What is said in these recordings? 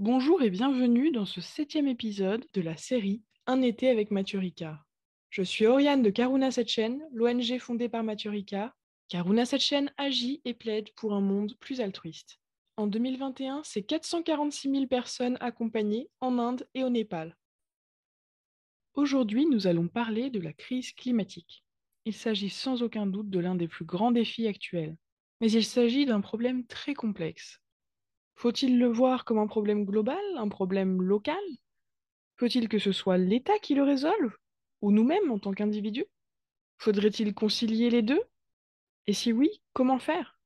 Bonjour et bienvenue dans ce septième épisode de la série Un été avec Mathieu. Je suis Oriane de Karuna Setchen, l'ONG fondée par Mathieu Ricard. Karuna Setchen agit et plaide pour un monde plus altruiste. En 2021, c'est 446 000 personnes accompagnées en Inde et au Népal. Aujourd'hui, nous allons parler de la crise climatique. Il s'agit sans aucun doute de l'un des plus grands défis actuels. Mais il s'agit d'un problème très complexe. Faut-il le voir comme un problème global, un problème local? Faut-il que ce soit l'État qui le résolve Ou nous-mêmes en tant qu'individus? Faudrait-il concilier les deux? Et si oui, comment faire?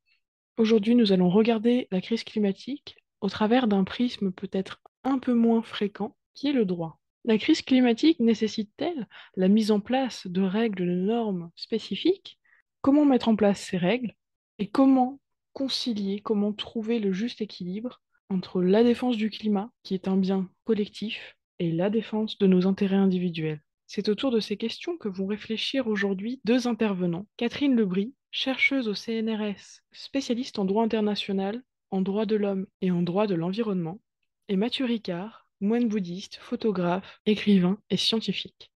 Aujourd'hui, nous allons regarder la crise climatique au travers d'un prisme peut-être un peu moins fréquent, qui est le droit. La crise climatique nécessite-t-elle la mise en place de règles, de normes spécifiques? Comment mettre en place ces règles? Et comment concilier, comment trouver le juste équilibre entre la défense du climat, qui est un bien collectif, et la défense de nos intérêts individuels C'est autour de ces questions que vont réfléchir aujourd'hui deux intervenants. Catherine Lebris, chercheuse au CNRS, spécialiste en droit international, en droit de l'homme et en droit de l'environnement, et Mathieu Ricard, moine bouddhiste, photographe, écrivain et scientifique.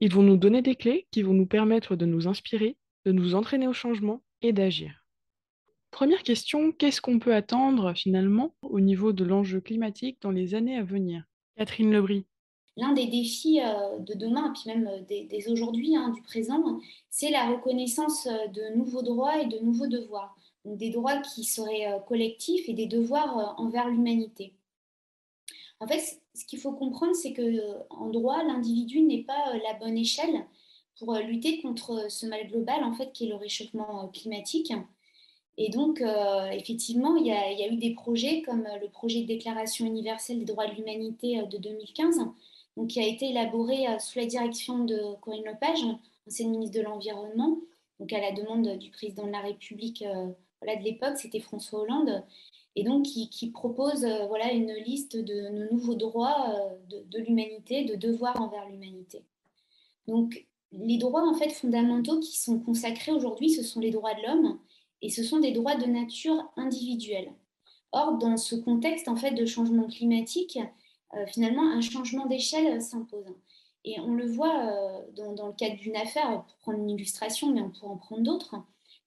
Ils vont nous donner des clés qui vont nous permettre de nous inspirer, de nous entraîner au changement et d'agir. Première question, qu'est-ce qu'on peut attendre finalement au niveau de l'enjeu climatique dans les années à venir? Catherine Lebris. L'un des défis euh, de demain, puis même euh, dès, aujourd'hui, hein, du présent, c'est la reconnaissance euh, de nouveaux droits et de nouveaux devoirs. Des droits qui seraient collectifs et des devoirs envers l'humanité. En fait, ce qu'il faut comprendre, c'est que euh, en droit, l'individu n'est pas la bonne échelle pour lutter contre ce mal global, en fait, qui est le réchauffement climatique. Et donc, effectivement, il y, a, eu des projets comme le projet de déclaration universelle des droits de l'humanité de 2015, donc, qui a été élaboré sous la direction de Corinne Lepage, ancienne ministre de l'Environnement, donc à la demande du président de la République de l'époque, c'était François Hollande, et donc qui, propose euh, voilà, une liste de, nouveaux droits euh, de, l'humanité, de devoirs envers l'humanité. Donc les droits en fait fondamentaux qui sont consacrés aujourd'hui, ce sont les droits de l'homme et ce sont des droits de nature individuelle. Or, dans ce contexte en fait de changement climatique, euh, finalement, un changement d'échelle s'impose. Et on le voit dans, dans, le cadre d'une affaire, pour prendre une illustration, mais on pourrait en prendre d'autres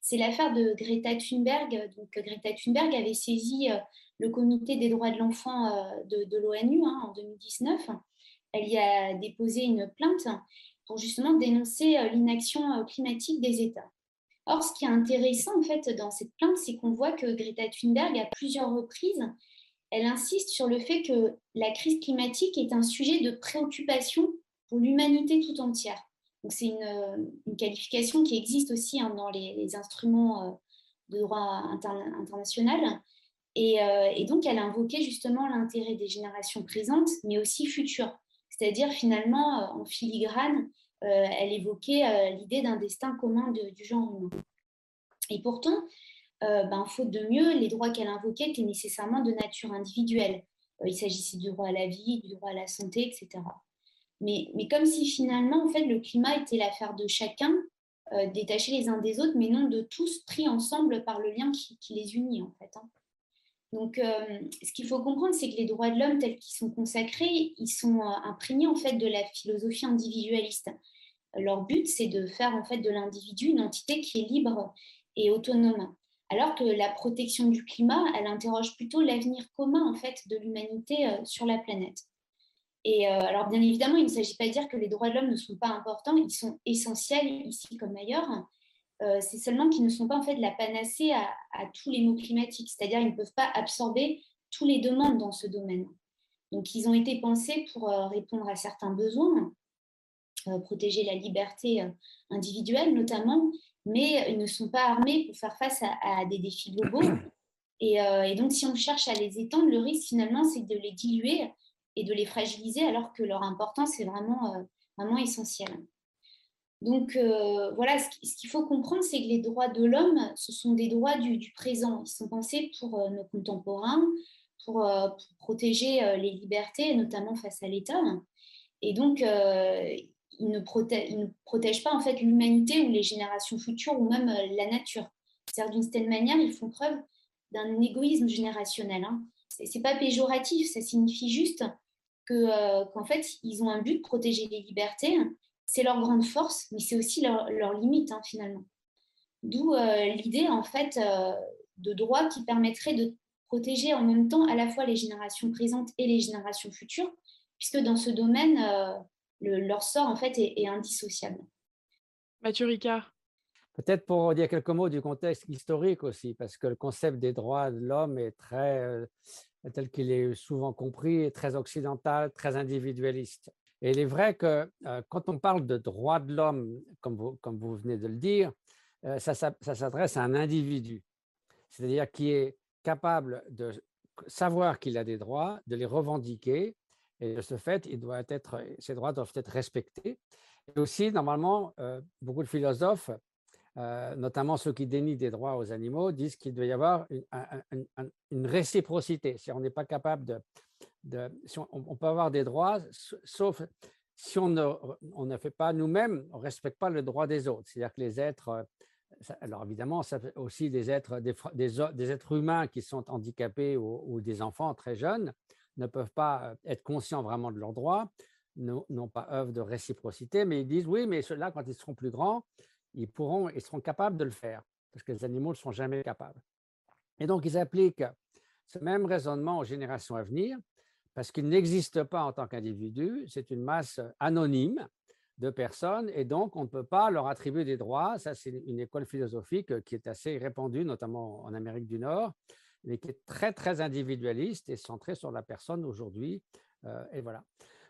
c'est l'affaire de Greta Thunberg. Greta Thunberg avait saisi euh, le comité des droits de l'enfant euh, de, l'ONU hein, en 2019. Elle y a déposé une plainte pour justement dénoncer euh, l'inaction climatique des États. Or, ce qui est intéressant en fait dans cette plainte, c'est qu'on voit que Greta Thunberg, à plusieurs reprises, elle insiste sur le fait que la crise climatique est un sujet de préoccupation pour l'humanité tout entière c'est une, qualification qui existe aussi hein, dans les, instruments euh, de droit international. Euh, et, donc, elle a invoqué justement l'intérêt des générations présentes, mais aussi futures. C'est-à-dire, finalement, euh, en filigrane, elle évoquait l'idée d'un destin commun du genre humain. Et pourtant, ben, faute de mieux, les droits qu'elle invoquait étaient nécessairement de nature individuelle. il s'agissait du droit à la vie, du droit à la santé, etc. Mais, comme si finalement, en fait, le climat était l'affaire de chacun, euh, détachés les uns des autres, mais non de tous pris ensemble par le lien qui, les unit, en fait. Hein. Donc, euh, ce qu'il faut comprendre, c'est que les droits de l'homme tels qu'ils sont consacrés, ils sont euh, imprégnés en fait de la philosophie individualiste. Leur but, c'est de faire en fait de l'individu une entité qui est libre et autonome. Alors que la protection du climat, elle interroge plutôt l'avenir commun en fait de l'humanité sur la planète. Et euh, alors, bien évidemment, il ne s'agit pas de dire que les droits de l'homme ne sont pas importants, ils sont essentiels ici comme ailleurs. Euh, c'est seulement qu'ils ne sont pas en fait la panacée à, tous les maux climatiques, c'est-à-dire ils ne peuvent pas absorber tous les demandes dans ce domaine. Donc, ils ont été pensés pour euh, répondre à certains besoins, protéger la liberté individuelle notamment, mais ils ne sont pas armés pour faire face à, des défis globaux. Et, donc, si on cherche à les étendre, le risque finalement, c'est de les diluer et de les fragiliser alors que leur importance est vraiment, euh, vraiment essentielle. Donc euh, voilà, ce qu'il faut comprendre, c'est que les droits de l'homme, ce sont des droits du, présent. Ils sont pensés pour euh, nos contemporains, pour, protéger les libertés, notamment face à l'État. Et donc, ils ne, protègent pas en fait l'humanité ou les générations futures ou même la nature. C'est-à-dire d'une certaine manière, ils font preuve d'un égoïsme générationnel. Hein c'est pas péjoratif, ça signifie juste que qu'en fait, ils ont un but, protéger les libertés. C'est leur grande force, mais c'est aussi leur, leur limite hein, finalement. D'où l'idée en fait de droit qui permettrait de protéger en même temps à la fois les générations présentes et les générations futures, puisque dans ce domaine, leur sort en fait est, indissociable. Mathieu Ricard. Peut-être pour dire quelques mots du contexte historique aussi, parce que le concept des droits de l'homme est très, euh, tel qu'il est souvent compris, très occidental, très individualiste. Et il est vrai que quand on parle de droits de l'homme, comme vous, venez de le dire, ça, s'adresse à un individu, c'est-à-dire qui est capable de savoir qu'il a des droits, de les revendiquer, et de ce fait, il ces droits doivent être respectés. Et aussi, normalement, beaucoup de philosophes, notamment ceux qui dénient des droits aux animaux, disent qu'il doit y avoir une, réciprocité. Si on n'est pas capable de... on, peut avoir des droits, sauf si on ne, fait pas nous-mêmes, on ne respecte pas le droit des autres. C'est-à-dire que les êtres... Euh, alors évidemment, ça fait aussi des êtres, des, êtres humains qui sont handicapés ou des enfants très jeunes ne peuvent pas être conscients vraiment de leurs droits, n'ont pas œuvre de réciprocité, mais ils disent oui, mais ceux-là, quand ils seront plus grands, ils pourront, ils seront capables de le faire, parce que les animaux ne sont jamais capables. Et donc, ils appliquent ce même raisonnement aux générations à venir, parce qu'ils n'existent pas en tant qu'individus, c'est une masse anonyme de personnes, et donc on ne peut pas leur attribuer des droits. Ça, c'est une école philosophique qui est assez répandue, notamment en Amérique du Nord, mais qui est très, très individualiste et centré sur la personne aujourd'hui. Euh, et voilà.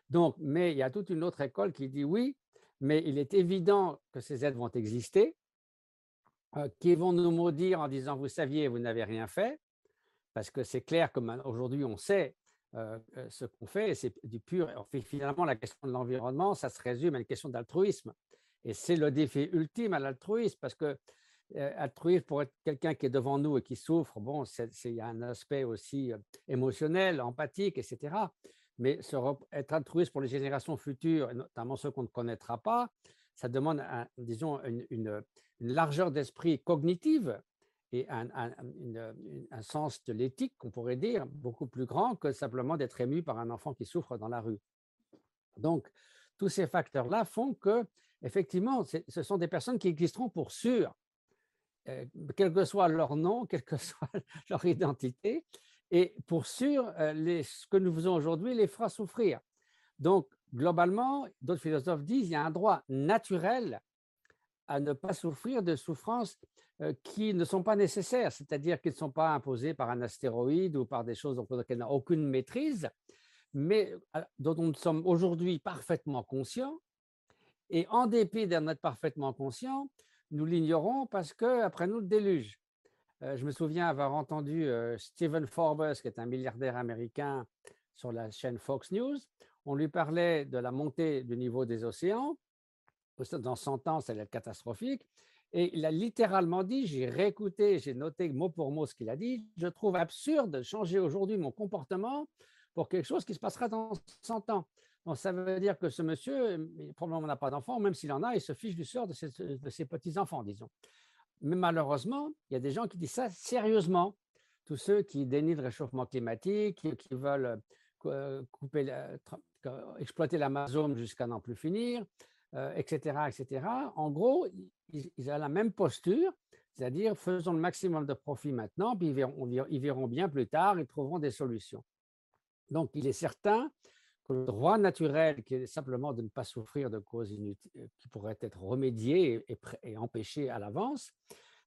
Donc, mais il y a toute une autre école qui dit oui, mais il est évident que ces aides vont exister, euh, qui vont nous maudire en disant vous saviez, vous n'avez rien fait, parce que c'est clair qu'aujourd'hui on sait euh, ce qu'on fait, c'est du pur. Finalement, la question de l'environnement, ça se résume à une question d'altruisme. Et c'est le défi ultime à l'altruisme, parce que euh, pour être quelqu'un qui est devant nous et qui souffre, bon, il y a un aspect aussi euh, émotionnel, empathique, etc. Mais être altruiste pour les générations futures, notamment ceux qu'on ne connaîtra pas, ça demande, disons, une, largeur d'esprit cognitive et un, sens de l'éthique, qu'on pourrait dire, beaucoup plus grand que simplement d'être ému par un enfant qui souffre dans la rue. Donc, tous ces facteurs-là font que, effectivement, ce sont des personnes qui existeront pour sûr euh, quel que soit leur nom, quelle que soit leur identité. Et pour sûr, euh, ce que nous faisons aujourd'hui les fera souffrir. Donc, globalement, d'autres philosophes disent qu'il y a un droit naturel à ne pas souffrir de souffrances euh, qui ne sont pas nécessaires, c'est-à-dire qui ne sont pas imposées par un astéroïde ou par des choses dont on n'a aucune maîtrise, mais dont nous sommes aujourd'hui parfaitement conscients. Et en dépit d'en être parfaitement conscients, nous l'ignorons parce qu'après nous, le déluge. Euh, je me souviens avoir entendu euh, Stephen Forbes, qui est un milliardaire américain, sur la chaîne Fox News. On lui parlait de la montée du niveau des océans. Dans 100 ans, ça allait être catastrophique. Et il a littéralement dit, j'ai réécouté, j'ai noté mot pour mot ce qu'il a dit, je trouve absurde de changer aujourd'hui mon comportement pour quelque chose qui se passera dans 100 ans ça veut dire que ce monsieur, probablement n'a pas d'enfant, même s'il en a, il se fiche du sort de ses, petits-enfants, disons. Mais malheureusement, il y a des gens qui disent ça sérieusement. Tous ceux qui dénient le réchauffement climatique, qui, veulent euh, couper exploiter l'Amazon jusqu'à n'en plus finir, euh, etc. En gros, ils, ont la même posture, c'est-à-dire faisons le maximum de profit maintenant, puis ils verront, bien plus tard, ils trouveront des solutions. Donc, il est certain que le droit naturel, qui est simplement de ne pas souffrir de causes euh, qui pourraient être remédiées et empêchées à l'avance,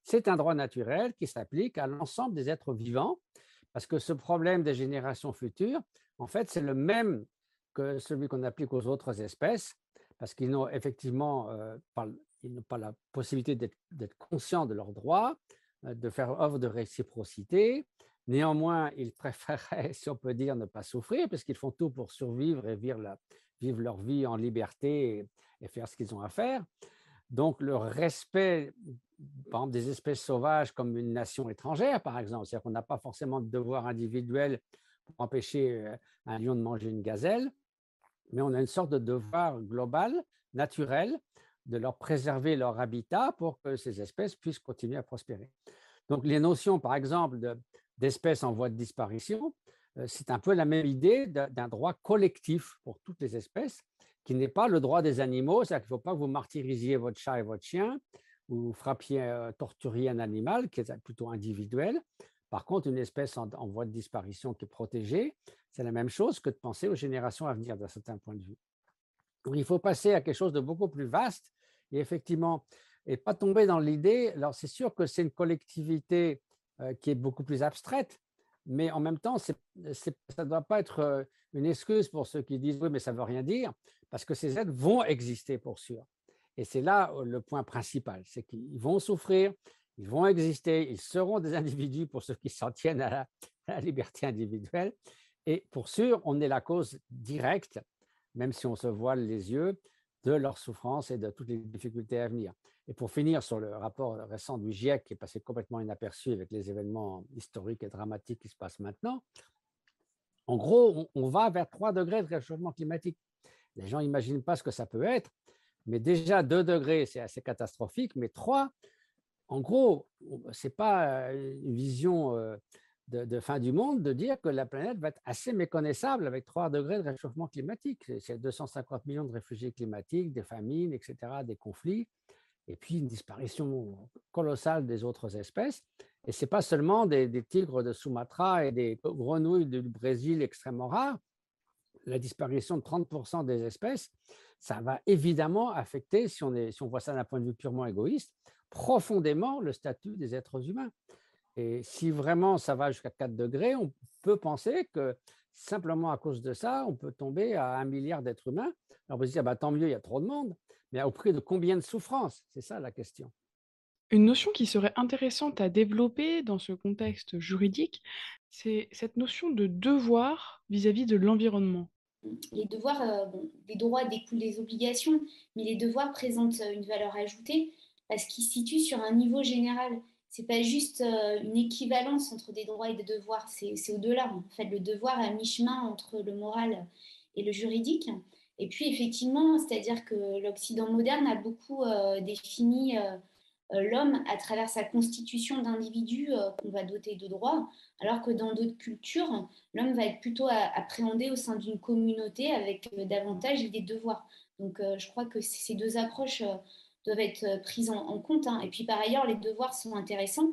c'est un droit naturel qui s'applique à l'ensemble des êtres vivants, parce que ce problème des générations futures, en fait, c'est le même que celui qu'on applique aux autres espèces, parce qu'ils n'ont effectivement euh, pas, ils pas la possibilité d'être conscients de leurs droits, euh, de faire œuvre de réciprocité, Néanmoins, ils préféraient, si on peut dire, ne pas souffrir, parce qu'ils font tout pour survivre et vivre, leur vie en liberté et, faire ce qu'ils ont à faire. Donc, le respect, par exemple, des espèces sauvages comme une nation étrangère, par exemple, c'est-à-dire qu'on n'a pas forcément de devoir individuel pour empêcher euh, un lion de manger une gazelle, mais on a une sorte de devoir global, naturel, de leur préserver leur habitat pour que ces espèces puissent continuer à prospérer. Donc, les notions, par exemple, de d'espèces en voie de disparition, c'est un peu la même idée d'un droit collectif pour toutes les espèces, qui n'est pas le droit des animaux, c'est-à-dire qu'il ne faut pas que vous martyrisiez votre chat et votre chien, ou frappiez, torturiez un animal, qui est plutôt individuel. Par contre, une espèce en, voie de disparition qui est protégée, c'est la même chose que de penser aux générations à venir d'un certain point de vue. Il faut passer à quelque chose de beaucoup plus vaste et effectivement, et pas tomber dans l'idée. Alors, c'est sûr que c'est une collectivité qui est beaucoup plus abstraite, mais en même temps, ça ne doit pas être une excuse pour ceux qui disent oui, mais ça ne veut rien dire, parce que ces êtres vont exister pour sûr. Et c'est là le point principal, c'est qu'ils vont souffrir, ils vont exister, ils seront des individus pour ceux qui s'en tiennent à la, liberté individuelle. Et pour sûr, on est la cause directe, même si on se voile les yeux, de leur souffrance et de toutes les difficultés à venir. Et pour finir sur le rapport récent du GIEC qui est passé complètement inaperçu avec les événements historiques et dramatiques qui se passent maintenant, en gros, on, va vers 3 degrés de réchauffement climatique. Les gens n'imaginent pas ce que ça peut être, mais déjà 2 degrés, c'est assez catastrophique, mais 3, en gros, ce n'est pas une vision de, de, fin du monde de dire que la planète va être assez méconnaissable avec 3 degrés de réchauffement climatique. C'est 250 millions de réfugiés climatiques, des famines, etc., des conflits et puis une disparition colossale des autres espèces. Et ce n'est pas seulement des, tigres de Sumatra et des grenouilles du Brésil extrêmement rares. La disparition de 30% des espèces, ça va évidemment affecter, si on voit ça d'un point de vue purement égoïste, profondément le statut des êtres humains. Et si vraiment ça va jusqu'à 4 degrés, on peut penser que simplement à cause de ça, on peut tomber à un milliard d'êtres humains. Alors on peut se dire, bah, tant mieux, il y a trop de monde mais au prix de combien de souffrances? C'est ça la question. Une notion qui serait intéressante à développer dans ce contexte juridique, c'est cette notion de devoir vis-à-vis de l'environnement. Les devoirs, euh, des droits découlent des obligations, mais les devoirs présentent une valeur ajoutée parce qu'ils se situent sur un niveau général. C'est pas juste euh, une équivalence entre des droits et des devoirs, c'est au-delà. En fait, le devoir est à mi-chemin entre le moral et le juridique. Et puis effectivement, c'est-à-dire que l'Occident moderne a beaucoup euh, défini euh, l'homme à travers sa constitution d'individu qu'on va doter de droits, alors que dans d'autres cultures, l'homme va être plutôt appréhendé au sein d'une communauté avec davantage des devoirs. Donc je crois que ces deux approches doivent être prises en, compte. Hein. Et puis par ailleurs, les devoirs sont intéressants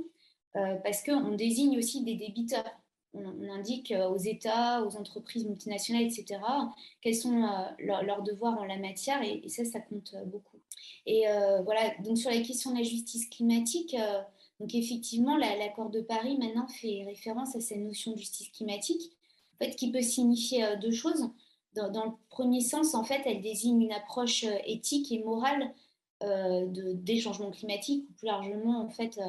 parce qu'on désigne aussi des débiteurs on, indique euh, aux États, aux entreprises multinationales, etc., quels sont euh, leurs devoirs en la matière, et, ça, ça compte euh, beaucoup. Et voilà, donc sur la question de la justice climatique, donc effectivement, l'accord de Paris maintenant fait référence à cette notion de justice climatique, en fait, qui peut signifier deux choses. Dans, le premier sens, en fait, elle désigne une approche éthique et morale de, des changements climatiques, ou plus largement, en fait,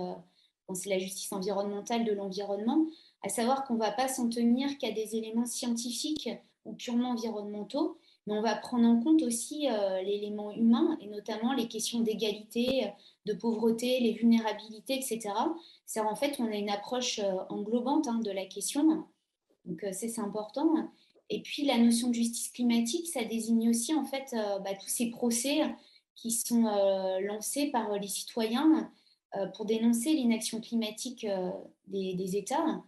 c'est la justice environnementale de l'environnement à savoir qu'on ne va pas s'en tenir qu'à des éléments scientifiques ou purement environnementaux, mais on va prendre en compte aussi euh, l'élément humain et notamment les questions d'égalité, de pauvreté, les vulnérabilités, etc. C'est en fait, on a une approche euh, englobante hein, de la question, donc euh, c'est important. Et puis la notion de justice climatique, ça désigne aussi en fait bah, tous ces procès qui sont lancés par les citoyens pour dénoncer l'inaction climatique des, États.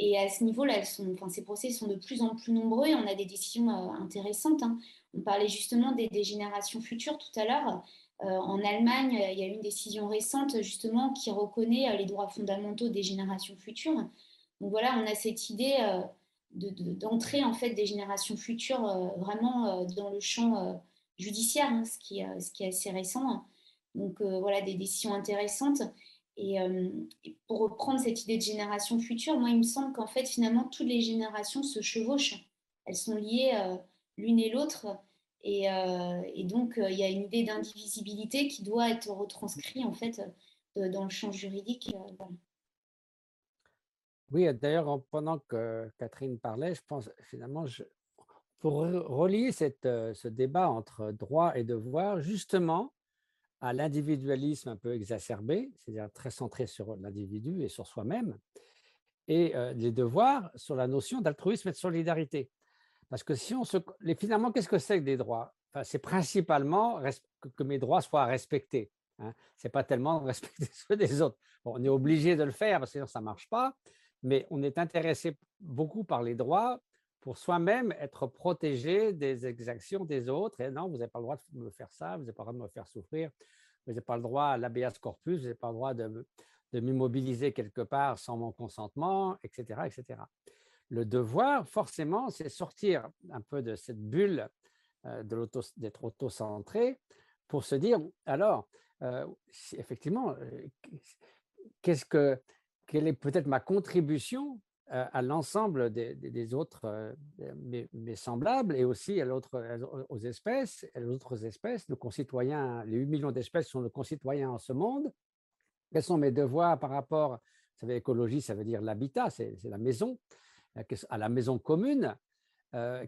Et à ce niveau-là, ces procès sont de plus en plus nombreux et on a des décisions euh, intéressantes. Hein. On parlait justement des, générations futures tout à l'heure. Euh, en Allemagne, il y a eu une décision récente justement qui reconnaît euh, les droits fondamentaux des générations futures. Donc voilà, on a cette idée d'entrer en fait des générations futures vraiment dans le champ judiciaire, hein, ce, qui, ce qui est assez récent. Donc voilà, des décisions intéressantes. Euh, et, pour reprendre cette idée de génération future, moi, il me semble qu'en fait, finalement, toutes les générations se chevauchent. Elles sont liées euh, l'une et l'autre. Et, euh, donc, il y a une idée d'indivisibilité qui doit être retranscrite, en fait, dans le champ juridique. Oui, d'ailleurs, pendant que Catherine parlait, je pense finalement, je, pour relier cette, ce débat entre droit et devoir, justement, à l'individualisme un peu exacerbé, c'est-à-dire très centré sur l'individu et sur soi-même, et les devoirs sur la notion d'altruisme et de solidarité. Parce que si on se... finalement, qu'est-ce que c'est que des droits? Enfin, C'est principalement que mes droits soient respectés. Hein. Ce n'est pas tellement respecter ceux des autres. on est obligé de le faire parce que sinon ça ne marche pas. mais on est intéressé beaucoup par les droits pour soi-même être protégé des exactions des autres. Et non, vous n'avez pas le droit de me faire ça, vous n'avez pas le droit de me faire souffrir, vous n'avez pas le droit à l'habeas corpus, vous n'avez pas le droit de, de m'immobiliser quelque part sans mon consentement, etc., etc. Le devoir, forcément, c'est sortir un peu de cette bulle euh, d'être auto-centré pour se dire, alors, euh, effectivement, euh, qu'est-ce que, quelle est peut-être ma contribution à l'ensemble des, autres, mes, semblables, et aussi à aux espèces, aux autres espèces, nos concitoyens, les 8 millions d'espèces sont nos concitoyens en ce monde. Quels sont mes devoirs par rapport, vous savez, écologie, ça veut dire l'habitat, c'est la maison, à la maison commune.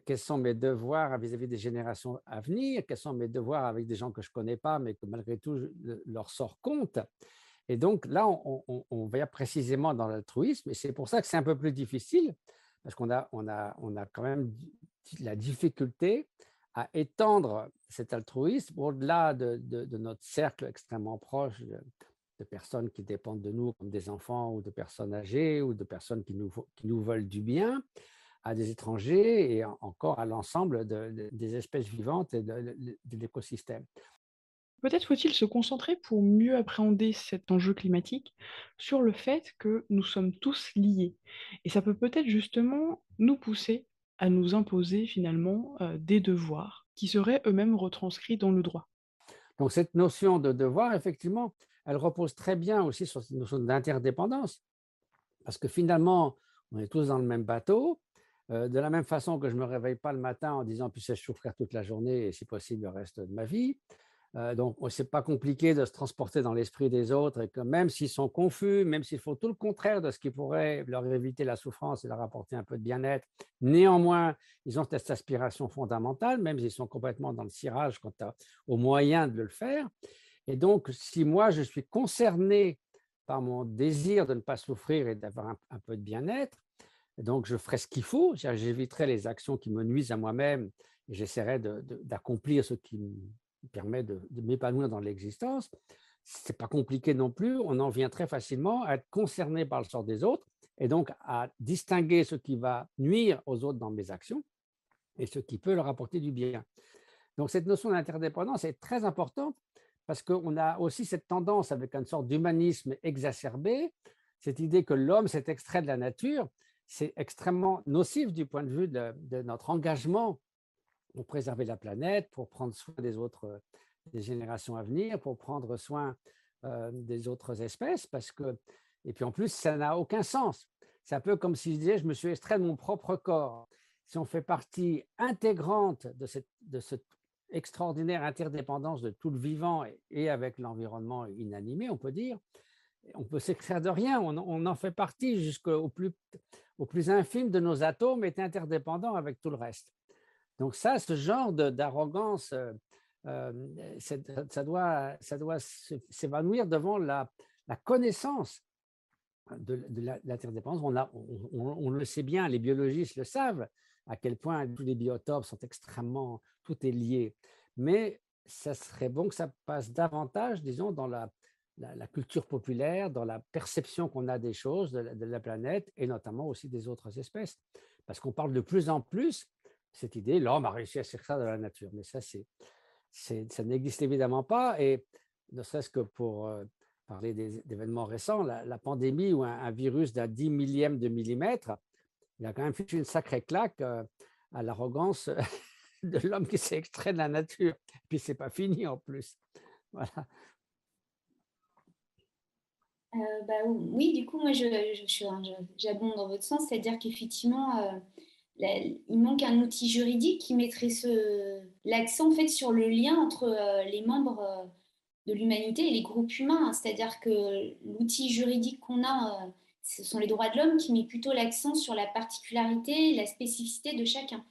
quels sont mes devoirs vis-à-vis des générations à venir, quels sont mes devoirs avec des gens que je ne connais pas, mais que malgré tout, leur sort compte? Et donc là, on, va précisément dans l'altruisme, et c'est pour ça que c'est un peu plus difficile, parce qu'on a, on a, on a quand même la difficulté à étendre cet altruisme au-delà de, notre cercle extrêmement proche de, personnes qui dépendent de nous, comme des enfants ou de personnes âgées ou de personnes qui nous, qui nous veulent du bien, à des étrangers et encore à l'ensemble des espèces vivantes et de l'écosystème. Peut-être faut-il se concentrer pour mieux appréhender cet enjeu climatique sur le fait que nous sommes tous liés. Et ça peut peut-être justement nous pousser à nous imposer finalement euh, des devoirs qui seraient eux-mêmes retranscrits dans le droit. Donc cette notion de devoir, effectivement, elle repose très bien aussi sur cette notion d'interdépendance. Parce que finalement, on est tous dans le même bateau. Euh, de la même façon que je ne me réveille pas le matin en disant puis je souffrir toute la journée et si possible le reste de ma vie. Euh, donc, ce n'est pas compliqué de se transporter dans l'esprit des autres et que même s'ils sont confus, même s'ils font tout le contraire de ce qui pourrait leur éviter la souffrance et leur apporter un peu de bien-être, néanmoins, ils ont cette aspiration fondamentale, même s'ils sont complètement dans le cirage quant aux moyens de le faire. Et donc, si moi, je suis concerné par mon désir de ne pas souffrir et d'avoir un, peu de bien-être, donc je ferai ce qu'il faut, j'éviterai les actions qui me nuisent à moi-même et j'essaierai d'accomplir ce qui permet de, m'épanouir dans l'existence. C'est pas compliqué non plus. On en vient très facilement à être concerné par le sort des autres et donc à distinguer ce qui va nuire aux autres dans mes actions et ce qui peut leur apporter du bien. Donc cette notion d'interdépendance est très importante parce qu'on a aussi cette tendance avec une sorte d'humanisme exacerbé, cette idée que l'homme s'est extrait de la nature, c'est extrêmement nocif du point de vue de notre engagement pour préserver la planète, pour prendre soin des autres des générations à venir, pour prendre soin des autres espèces, parce que, et puis en plus, ça n'a aucun sens. C'est un peu comme si je disais, je me suis extrait de mon propre corps. Si on fait partie intégrante de cette, de cette extraordinaire interdépendance de tout le vivant et, avec l'environnement inanimé, on peut dire, on peut s'extraire de rien, on, on, en fait partie jusqu'au plus, au plus infime de nos atomes est interdépendant avec tout le reste. Donc ça, ce genre d'arrogance, euh, euh, ça doit, ça doit s'évanouir devant la, connaissance de, l'interdépendance. On, on, le sait bien, les biologistes le savent, à quel point tous les biotopes sont extrêmement, tout est lié. Mais ça serait bon que ça passe davantage, disons, dans la, la, culture populaire, dans la perception qu'on a des choses, de de la, planète et notamment aussi des autres espèces. Parce qu'on parle de plus en plus cette idée, l'homme a réussi à ça de la nature. Mais ça, c'est, ça n'existe évidemment pas. Et ne serait-ce que pour euh, parler d'événements récents, la, pandémie ou un, virus d'un dix millième de millimètre, il a quand même fait une sacrée claque euh, à l'arrogance de l'homme qui s'est extrait de la nature. Puis c'est pas fini en plus. Euh, bah, oui, du coup, moi, j'abonde dans votre sens, c'est-à-dire qu'effectivement, il manque un outil juridique qui mettrait l'accent fait sur le lien entre euh, les membres euh, de l'humanité et les groupes humains. Hein. C'est-à-dire que l'outil juridique qu'on a, euh, ce sont les droits de l'homme qui met plutôt l'accent sur la particularité la spécificité de chacun.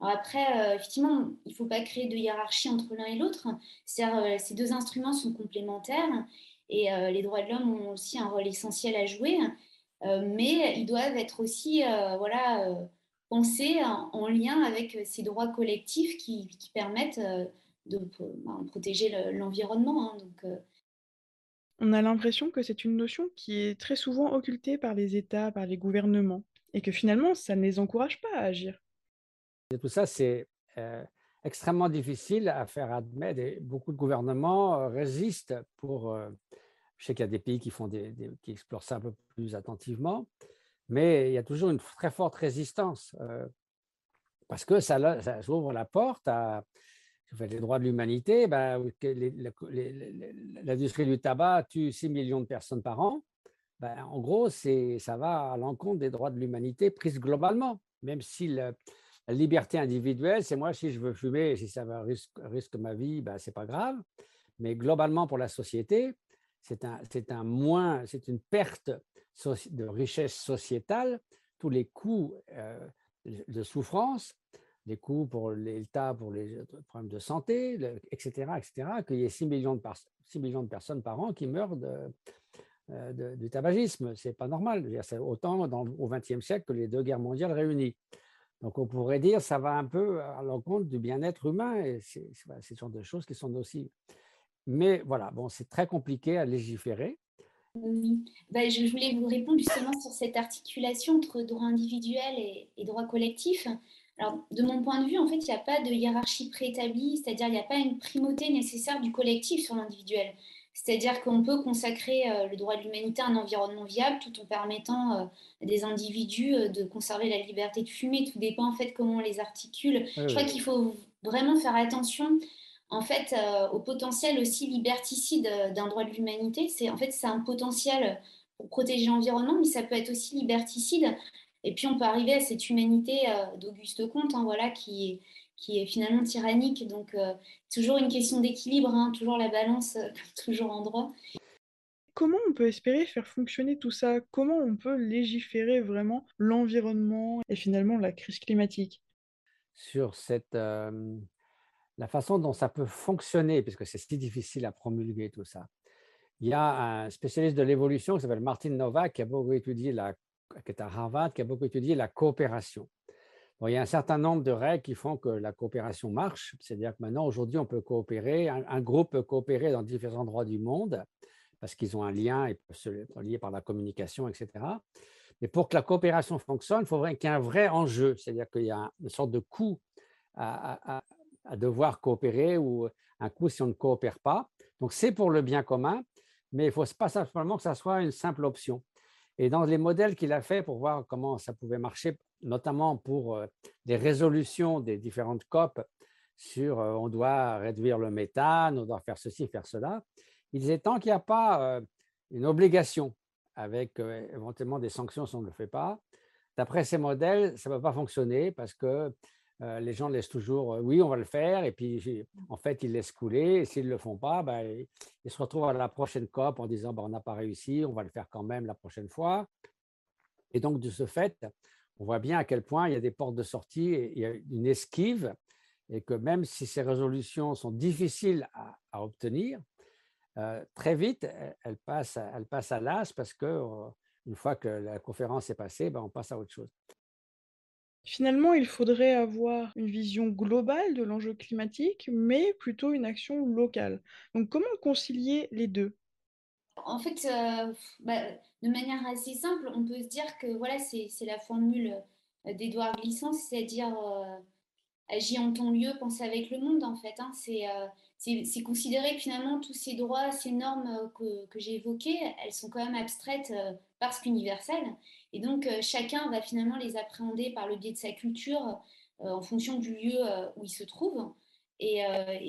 Après, effectivement, il ne faut pas créer de hiérarchie entre l'un et l'autre. ces deux instruments sont complémentaires et les droits de l'homme ont aussi un rôle essentiel à jouer, mais ils doivent être aussi voilà, penser en, lien avec euh, ces droits collectifs qui, permettent euh, de bah, protéger l'environnement. Hein, donc, euh. On a l'impression que c'est une notion qui est très souvent occultée par les États, par les gouvernements, et que finalement, ça ne les encourage pas à agir. Et tout ça, c'est euh, extrêmement difficile à faire admettre. Et beaucoup de gouvernements euh, résistent pour. Euh, je sais qu'il y a des pays qui, font des, qui explorent ça un peu plus attentivement, mais il y a toujours une très forte résistance parce que ça, ouvre la porte à, les droits de l'humanité, ben, l'industrie du tabac tue 6 millions de personnes par an. Ben, en gros, ça va à l'encontre des droits de l'humanité prises globalement, même si la liberté individuelle, c'est moi, si je veux fumer, si ça risque, risque ma vie, ben, ce n'est pas grave. Mais globalement, pour la société, c'est un, un moins, c'est une perte de richesse sociétale. Tous les coûts euh, de souffrance les coûts pour l'État, pour les problèmes de santé, etc., etc., qu'il y ait 6 millions, de 6 millions de personnes par an qui meurent de, euh, du tabagisme. Ce n'est pas normal. C'est autant au XXe siècle que les deux guerres mondiales réunies. Donc on pourrait dire ça va un peu à l'encontre du bien-être humain et c'est ce genre de choses qui sont nocives. Mais voilà, bon, c'est très compliqué à légiférer. Oui. Ben, je voulais vous répondre justement sur cette articulation entre droit individuel et, et droit collectif. Alors, de mon point de vue, en fait, il n'y a pas de hiérarchie préétablie, c'est-à-dire il n'y a pas une primauté nécessaire du collectif sur l'individuel. C'est-à-dire qu'on peut consacrer euh, le droit de l'humanité à un environnement viable tout en permettant euh, à des individus euh, de conserver la liberté de fumer. Tout dépend en fait comment on les articule. Je crois qu'il faut vraiment faire attention en fait au potentiel aussi liberticide d'un droit de l'humanité. C'est en fait c'est un potentiel pour protéger l'environnement, mais ça peut être aussi liberticide et puis on peut arriver à cette humanité euh, d'Auguste Comte, hein, voilà, qui est, qui est finalement tyrannique. Donc euh, toujours une question d'équilibre, hein, toujours la balance, euh, toujours en droit. Comment on peut espérer faire fonctionner tout ça? Comment on peut légiférer vraiment l'environnement et finalement la crise climatique? Sur cette, la façon dont ça peut fonctionner, puisque c'est si difficile à promulguer tout ça. Il y a un spécialiste de l'évolution qui s'appelle Martin Novak qui a beaucoup étudié la qui est à Harvard, qui a beaucoup étudié la coopération. il y a un certain nombre de règles qui font que la coopération marche. C'est-à-dire que maintenant, aujourd'hui, on peut coopérer, un, groupe peut coopérer dans différents endroits du monde parce qu'ils ont un lien et peuvent se lier par la communication, etc. Mais pour que la coopération fonctionne, il faudrait qu'il y ait un vrai enjeu, c'est-à-dire qu'il y a une sorte de coût à, devoir coopérer ou un coût si on ne coopère pas. Donc, c'est pour le bien commun, mais il ne faut pas simplement que ça soit une simple option. Et dans les modèles qu'il a fait pour voir comment ça pouvait marcher, notamment pour euh, les résolutions des différentes COP sur euh, on doit réduire le méthane, on doit faire ceci, faire cela, il disait tant qu'il n'y a pas euh, une obligation avec éventuellement des sanctions si on ne le fait pas, d'après ces modèles, ça ne va pas fonctionner parce que euh, les gens laissent toujours euh, oui, on va le faire, et puis en fait, ils laissent couler, et s'ils ne le font pas, ben, ils se retrouvent à la prochaine COP en disant ben, on n'a pas réussi, on va le faire quand même la prochaine fois. Et donc, de ce fait, on voit bien à quel point il y a des portes de sortie, il y a une esquive, et que même si ces résolutions sont difficiles à, obtenir, euh, très vite, elles passent, elles passent à l'as parce que une fois que la conférence est passée, ben, on passe à autre chose. Finalement, il faudrait avoir une vision globale de l'enjeu climatique, mais plutôt une action locale. Donc, comment concilier les deux? En fait, euh, bah, de manière assez simple, on peut se dire que voilà, c'est la formule euh, d'Edouard Glissant, c'est-à-dire euh, agis en ton lieu, pense avec le monde, en fait. Hein. C'est considérer que finalement, tous ces droits, ces normes que, que j'ai évoquées, elles sont quand même abstraites parce qu'universelles. Et donc, euh, chacun va finalement les appréhender par le biais de sa culture euh, en fonction du lieu euh, où il se trouve. Et,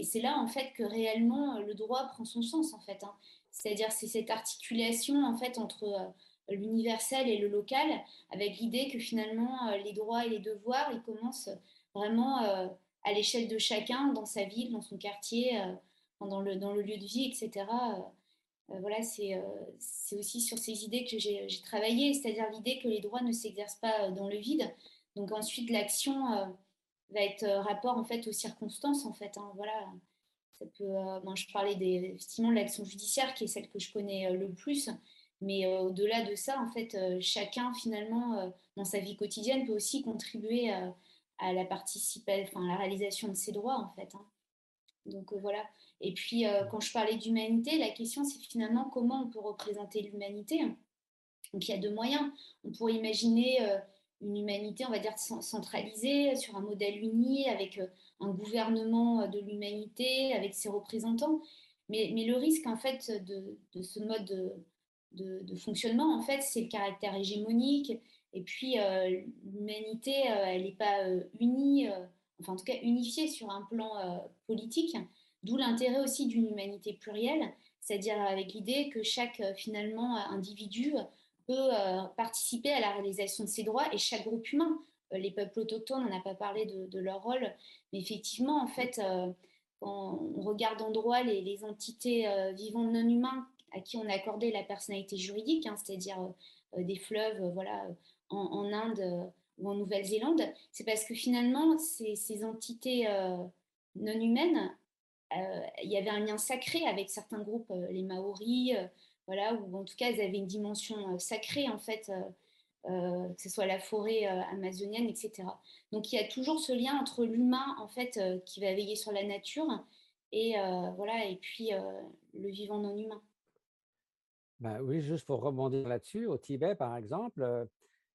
c'est là, en fait, que réellement le droit prend son sens, en fait. Hein. C'est-à-dire, c'est cette articulation, en fait, entre l'universel et le local, avec l'idée que finalement, les droits et les devoirs, ils commencent vraiment à l'échelle de chacun, dans sa ville, dans son quartier, dans, le, dans le lieu de vie, etc. Euh, voilà, euh, c'est aussi sur ces idées que j'ai travaillé, c'est-à-dire l'idée que les droits ne s'exercent pas euh, dans le vide. Donc ensuite, l'action va être rapport en fait aux circonstances en fait. Hein, voilà, ça peut. je parlais des, effectivement de l'action judiciaire qui est celle que je connais le plus, mais au-delà de ça, en fait, chacun finalement dans sa vie quotidienne peut aussi contribuer à la participation, enfin la réalisation de ses droits en fait. Hein. Donc voilà. Et puis, quand je parlais d'humanité, la question, c'est finalement comment on peut représenter l'humanité. Donc il y a deux moyens. On pourrait imaginer une humanité, on va dire, centralisée sur un modèle uni, avec un gouvernement de l'humanité, avec ses représentants. Mais, le risque, en fait, de, ce mode de, de, fonctionnement, en fait, c'est le caractère hégémonique. Et puis, l'humanité, elle n'est pas unie, enfin, en tout cas, unifiée sur un plan politique, d'où l'intérêt aussi d'une humanité plurielle, c'est-à-dire avec l'idée que chaque, finalement, individu peut euh, participer à la réalisation de ses droits et chaque groupe humain. Euh, les peuples autochtones, on n'a pas parlé de, leur rôle, mais effectivement, en fait, euh, quand on regarde en droit les, entités vivantes non humains à qui on a accordé la personnalité juridique, hein, c'est-à-dire des fleuves voilà, en, Inde ou en Nouvelle-Zélande, c'est parce que finalement, ces, entités non humaines, il y avait un lien sacré avec certains groupes, les Maoris, voilà, ou en tout cas, elles avaient une dimension euh, sacrée, en fait, euh, euh, que ce soit la forêt amazonienne, etc. Donc, il y a toujours ce lien entre l'humain, en fait, qui va veiller sur la nature, et, voilà, et puis le vivant non humain. Ben oui, juste pour rebondir là-dessus, au Tibet, par exemple,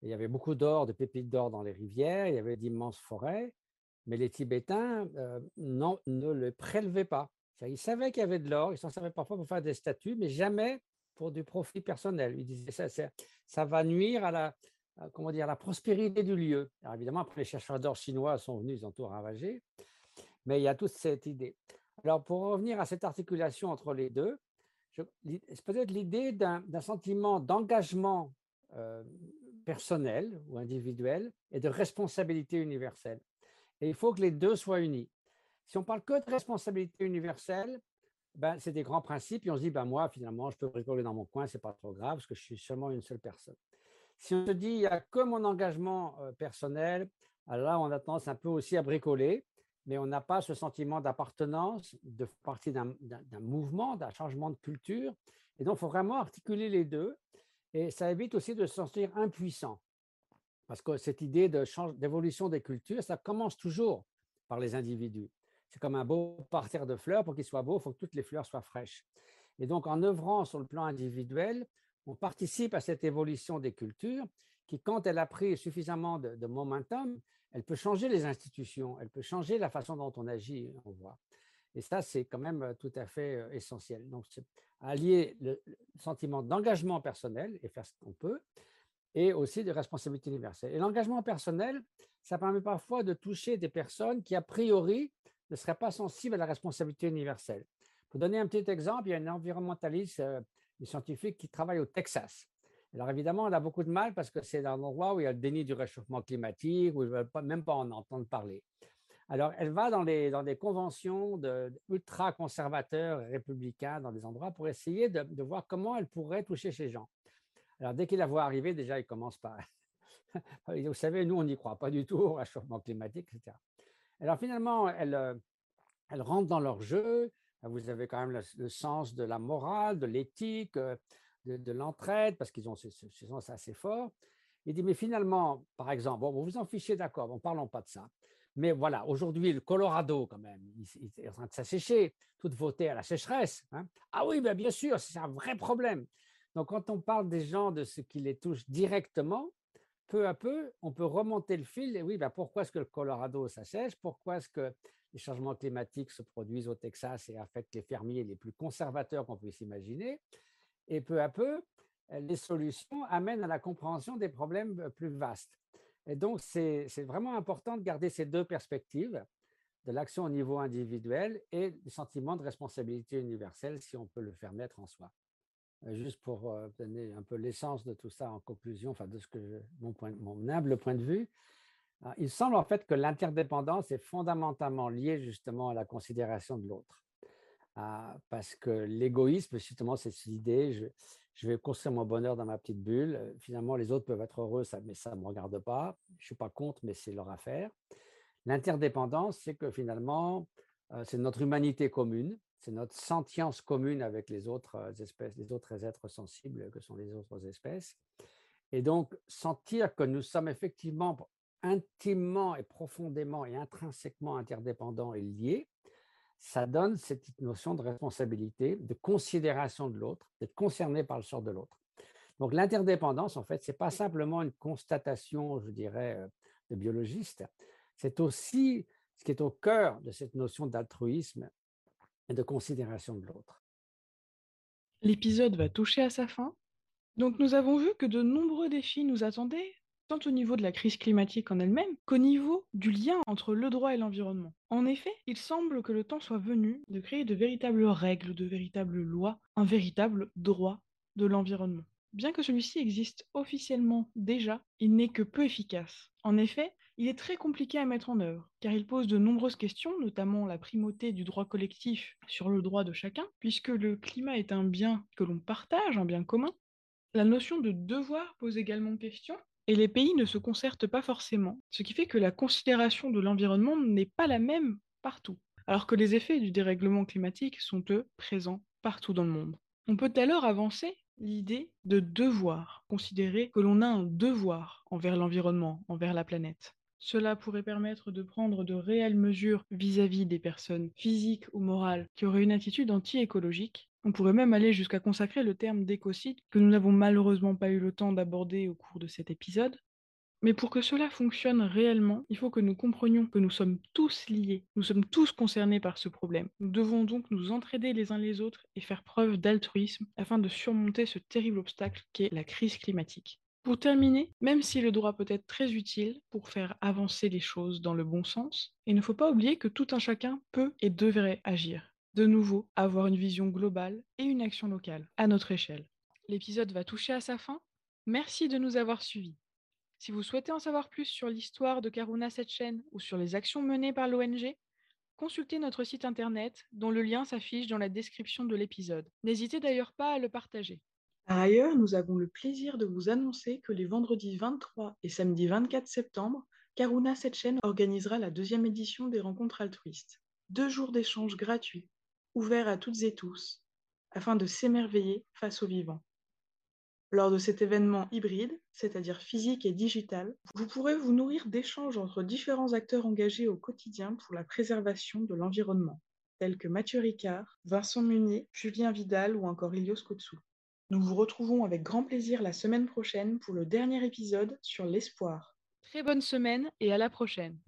il y avait beaucoup d'or, de pépites d'or dans les rivières, il y avait d'immenses forêts, mais les Tibétains ne le prélevaient pas. Ils savaient qu'il y avait de l'or, ils s'en servaient parfois pour faire des statues, mais jamais pour du profit personnel. Il disait ça, ça, ça va nuire à la, comment dire, la prospérité du lieu. Alors évidemment, après, les chercheurs d'or chinois sont venus, ils ont tout ravagé, mais il y a toute cette idée. Alors, pour revenir à cette articulation entre les deux, c'est peut-être l'idée d'un sentiment d'engagement euh, personnel ou individuel et de responsabilité universelle. Et il faut que les deux soient unis. Si on parle que de responsabilité universelle, ben, c'est des grands principes et on se dit, ben, moi, finalement, je peux bricoler dans mon coin, c'est pas trop grave parce que je suis seulement une seule personne. Si on se dit, il n'y a que mon engagement personnel, alors là, on a tendance un peu aussi à bricoler, mais on n'a pas ce sentiment d'appartenance, de partie d'un mouvement, d'un changement de culture. Et donc, il faut vraiment articuler les deux. Et ça évite aussi de se sentir impuissant. Parce que cette idée d'évolution des cultures, ça commence toujours par les individus. C'est comme un beau parterre de fleurs. Pour qu'il soit beau, il faut que toutes les fleurs soient fraîches. Et donc, en œuvrant sur le plan individuel, on participe à cette évolution des cultures qui, quand elle a pris suffisamment de, momentum, elle peut changer les institutions, elle peut changer la façon dont on agit, on voit. Et ça, c'est quand même euh, tout à fait euh, essentiel. Donc, allier le sentiment d'engagement personnel et faire ce qu'on peut, et aussi de responsabilité universelle. Et l'engagement personnel, ça permet parfois de toucher des personnes qui, a priori, ne serait pas sensible à la responsabilité universelle. Pour donner un petit exemple, il y a un environnementaliste, euh, un scientifique qui travaille au Texas. Alors évidemment, elle a beaucoup de mal parce que c'est un endroit où il y a le déni du réchauffement climatique, où ils ne veulent même pas en entendre parler. Alors, elle va dans, des conventions de, ultra-conservateurs républicains dans des endroits pour essayer de, voir comment elle pourrait toucher ces gens. Alors, dès qu'il la voit arriver, déjà, il commence par... Vous savez, nous, on n'y croit pas du tout au réchauffement climatique, etc. Alors finalement, elle, elle rentre dans leur jeu. Vous avez quand même le, sens de la morale, de l'éthique, de, l'entraide, parce qu'ils ont ce, sens assez fort. Il dit, mais finalement, par exemple, bon, vous vous en fichez, d'accord, bon, parlons pas de ça. Mais voilà, aujourd'hui, le Colorado, quand même, il, est en train de s'assécher, toute votée à la sécheresse. Hein. Ah oui, ben bien sûr, c'est un vrai problème. Donc, quand on parle des gens, de ce qui les touche directement, peu à peu, on peut remonter le fil. Et oui, ben pourquoi est-ce que le Colorado s'assèche? Pourquoi est-ce que les changements climatiques se produisent au Texas et affectent les fermiers les plus conservateurs qu'on puisse imaginer? Et peu à peu, les solutions amènent à la compréhension des problèmes plus vastes. Et donc, c'est vraiment important de garder ces deux perspectives de l'action au niveau individuel et du sentiment de responsabilité universelle, si on peut le faire mettre en soi. Euh, juste pour euh, donner un peu l'essence de tout ça en conclusion, enfin de ce que mon, mon humble point de vue, hein, il semble en fait que l'interdépendance est fondamentalement liée justement à la considération de l'autre. Ah, parce que l'égoïsme, justement, c'est cette idée, je, vais construire mon bonheur dans ma petite bulle. Finalement, les autres peuvent être heureux, ça, mais ça ne me regarde pas. Je ne suis pas contre, mais c'est leur affaire. L'interdépendance, c'est que finalement, euh, c'est notre humanité commune c'est notre sentience commune avec les autres euh, espèces, les autres êtres sensibles que sont les autres espèces. Et donc, sentir que nous sommes effectivement intimement et profondément et intrinsèquement interdépendants et liés, ça donne cette notion de responsabilité, de considération de l'autre, d'être concerné par le sort de l'autre. Donc l'interdépendance, en fait, ce n'est pas simplement une constatation, je dirais, euh, de biologiste, c'est aussi ce qui est au cœur de cette notion d'altruisme et de considération de l'autre. L'épisode va toucher à sa fin. Donc nous avons vu que de nombreux défis nous attendaient, tant au niveau de la crise climatique en elle-même qu'au niveau du lien entre le droit et l'environnement. En effet, il semble que le temps soit venu de créer de véritables règles, de véritables lois, un véritable droit de l'environnement. Bien que celui-ci existe officiellement déjà, il n'est que peu efficace. En effet, il est très compliqué à mettre en œuvre, car il pose de nombreuses questions, notamment la primauté du droit collectif sur le droit de chacun, puisque le climat est un bien que l'on partage, un bien commun. La notion de devoir pose également question, et les pays ne se concertent pas forcément, ce qui fait que la considération de l'environnement n'est pas la même partout, alors que les effets du dérèglement climatique sont, eux, présents partout dans le monde. On peut alors avancer l'idée de devoir, considérer que l'on a un devoir envers l'environnement, envers la planète. Cela pourrait permettre de prendre de réelles mesures vis-à-vis des personnes physiques ou morales qui auraient une attitude anti-écologique. On pourrait même aller jusqu'à consacrer le terme d'écocide que nous n'avons malheureusement pas eu le temps d'aborder au cours de cet épisode, mais pour que cela fonctionne réellement, il faut que nous comprenions que nous sommes tous liés, nous sommes tous concernés par ce problème. Nous devons donc nous entraider les uns les autres et faire preuve d'altruisme afin de surmonter ce terrible obstacle qu'est la crise climatique. Pour terminer, même si le droit peut être très utile pour faire avancer les choses dans le bon sens, il ne faut pas oublier que tout un chacun peut et devrait agir. De nouveau, avoir une vision globale et une action locale, à notre échelle. L'épisode va toucher à sa fin. Merci de nous avoir suivis. Si vous souhaitez en savoir plus sur l'histoire de Karuna Setchen ou sur les actions menées par l'ONG, consultez notre site internet dont le lien s'affiche dans la description de l'épisode. N'hésitez d'ailleurs pas à le partager. Par ailleurs, nous avons le plaisir de vous annoncer que les vendredis 23 et samedi 24 septembre, Karuna Setchen organisera la deuxième édition des rencontres altruistes. Deux jours d'échanges gratuits, ouverts à toutes et tous, afin de s'émerveiller face aux vivants. Lors de cet événement hybride, c'est-à-dire physique et digital, vous pourrez vous nourrir d'échanges entre différents acteurs engagés au quotidien pour la préservation de l'environnement, tels que Mathieu Ricard, Vincent Munier, Julien Vidal ou encore Ilios Kotsou. Nous vous retrouvons avec grand plaisir la semaine prochaine pour le dernier épisode sur l'espoir. Très bonne semaine et à la prochaine.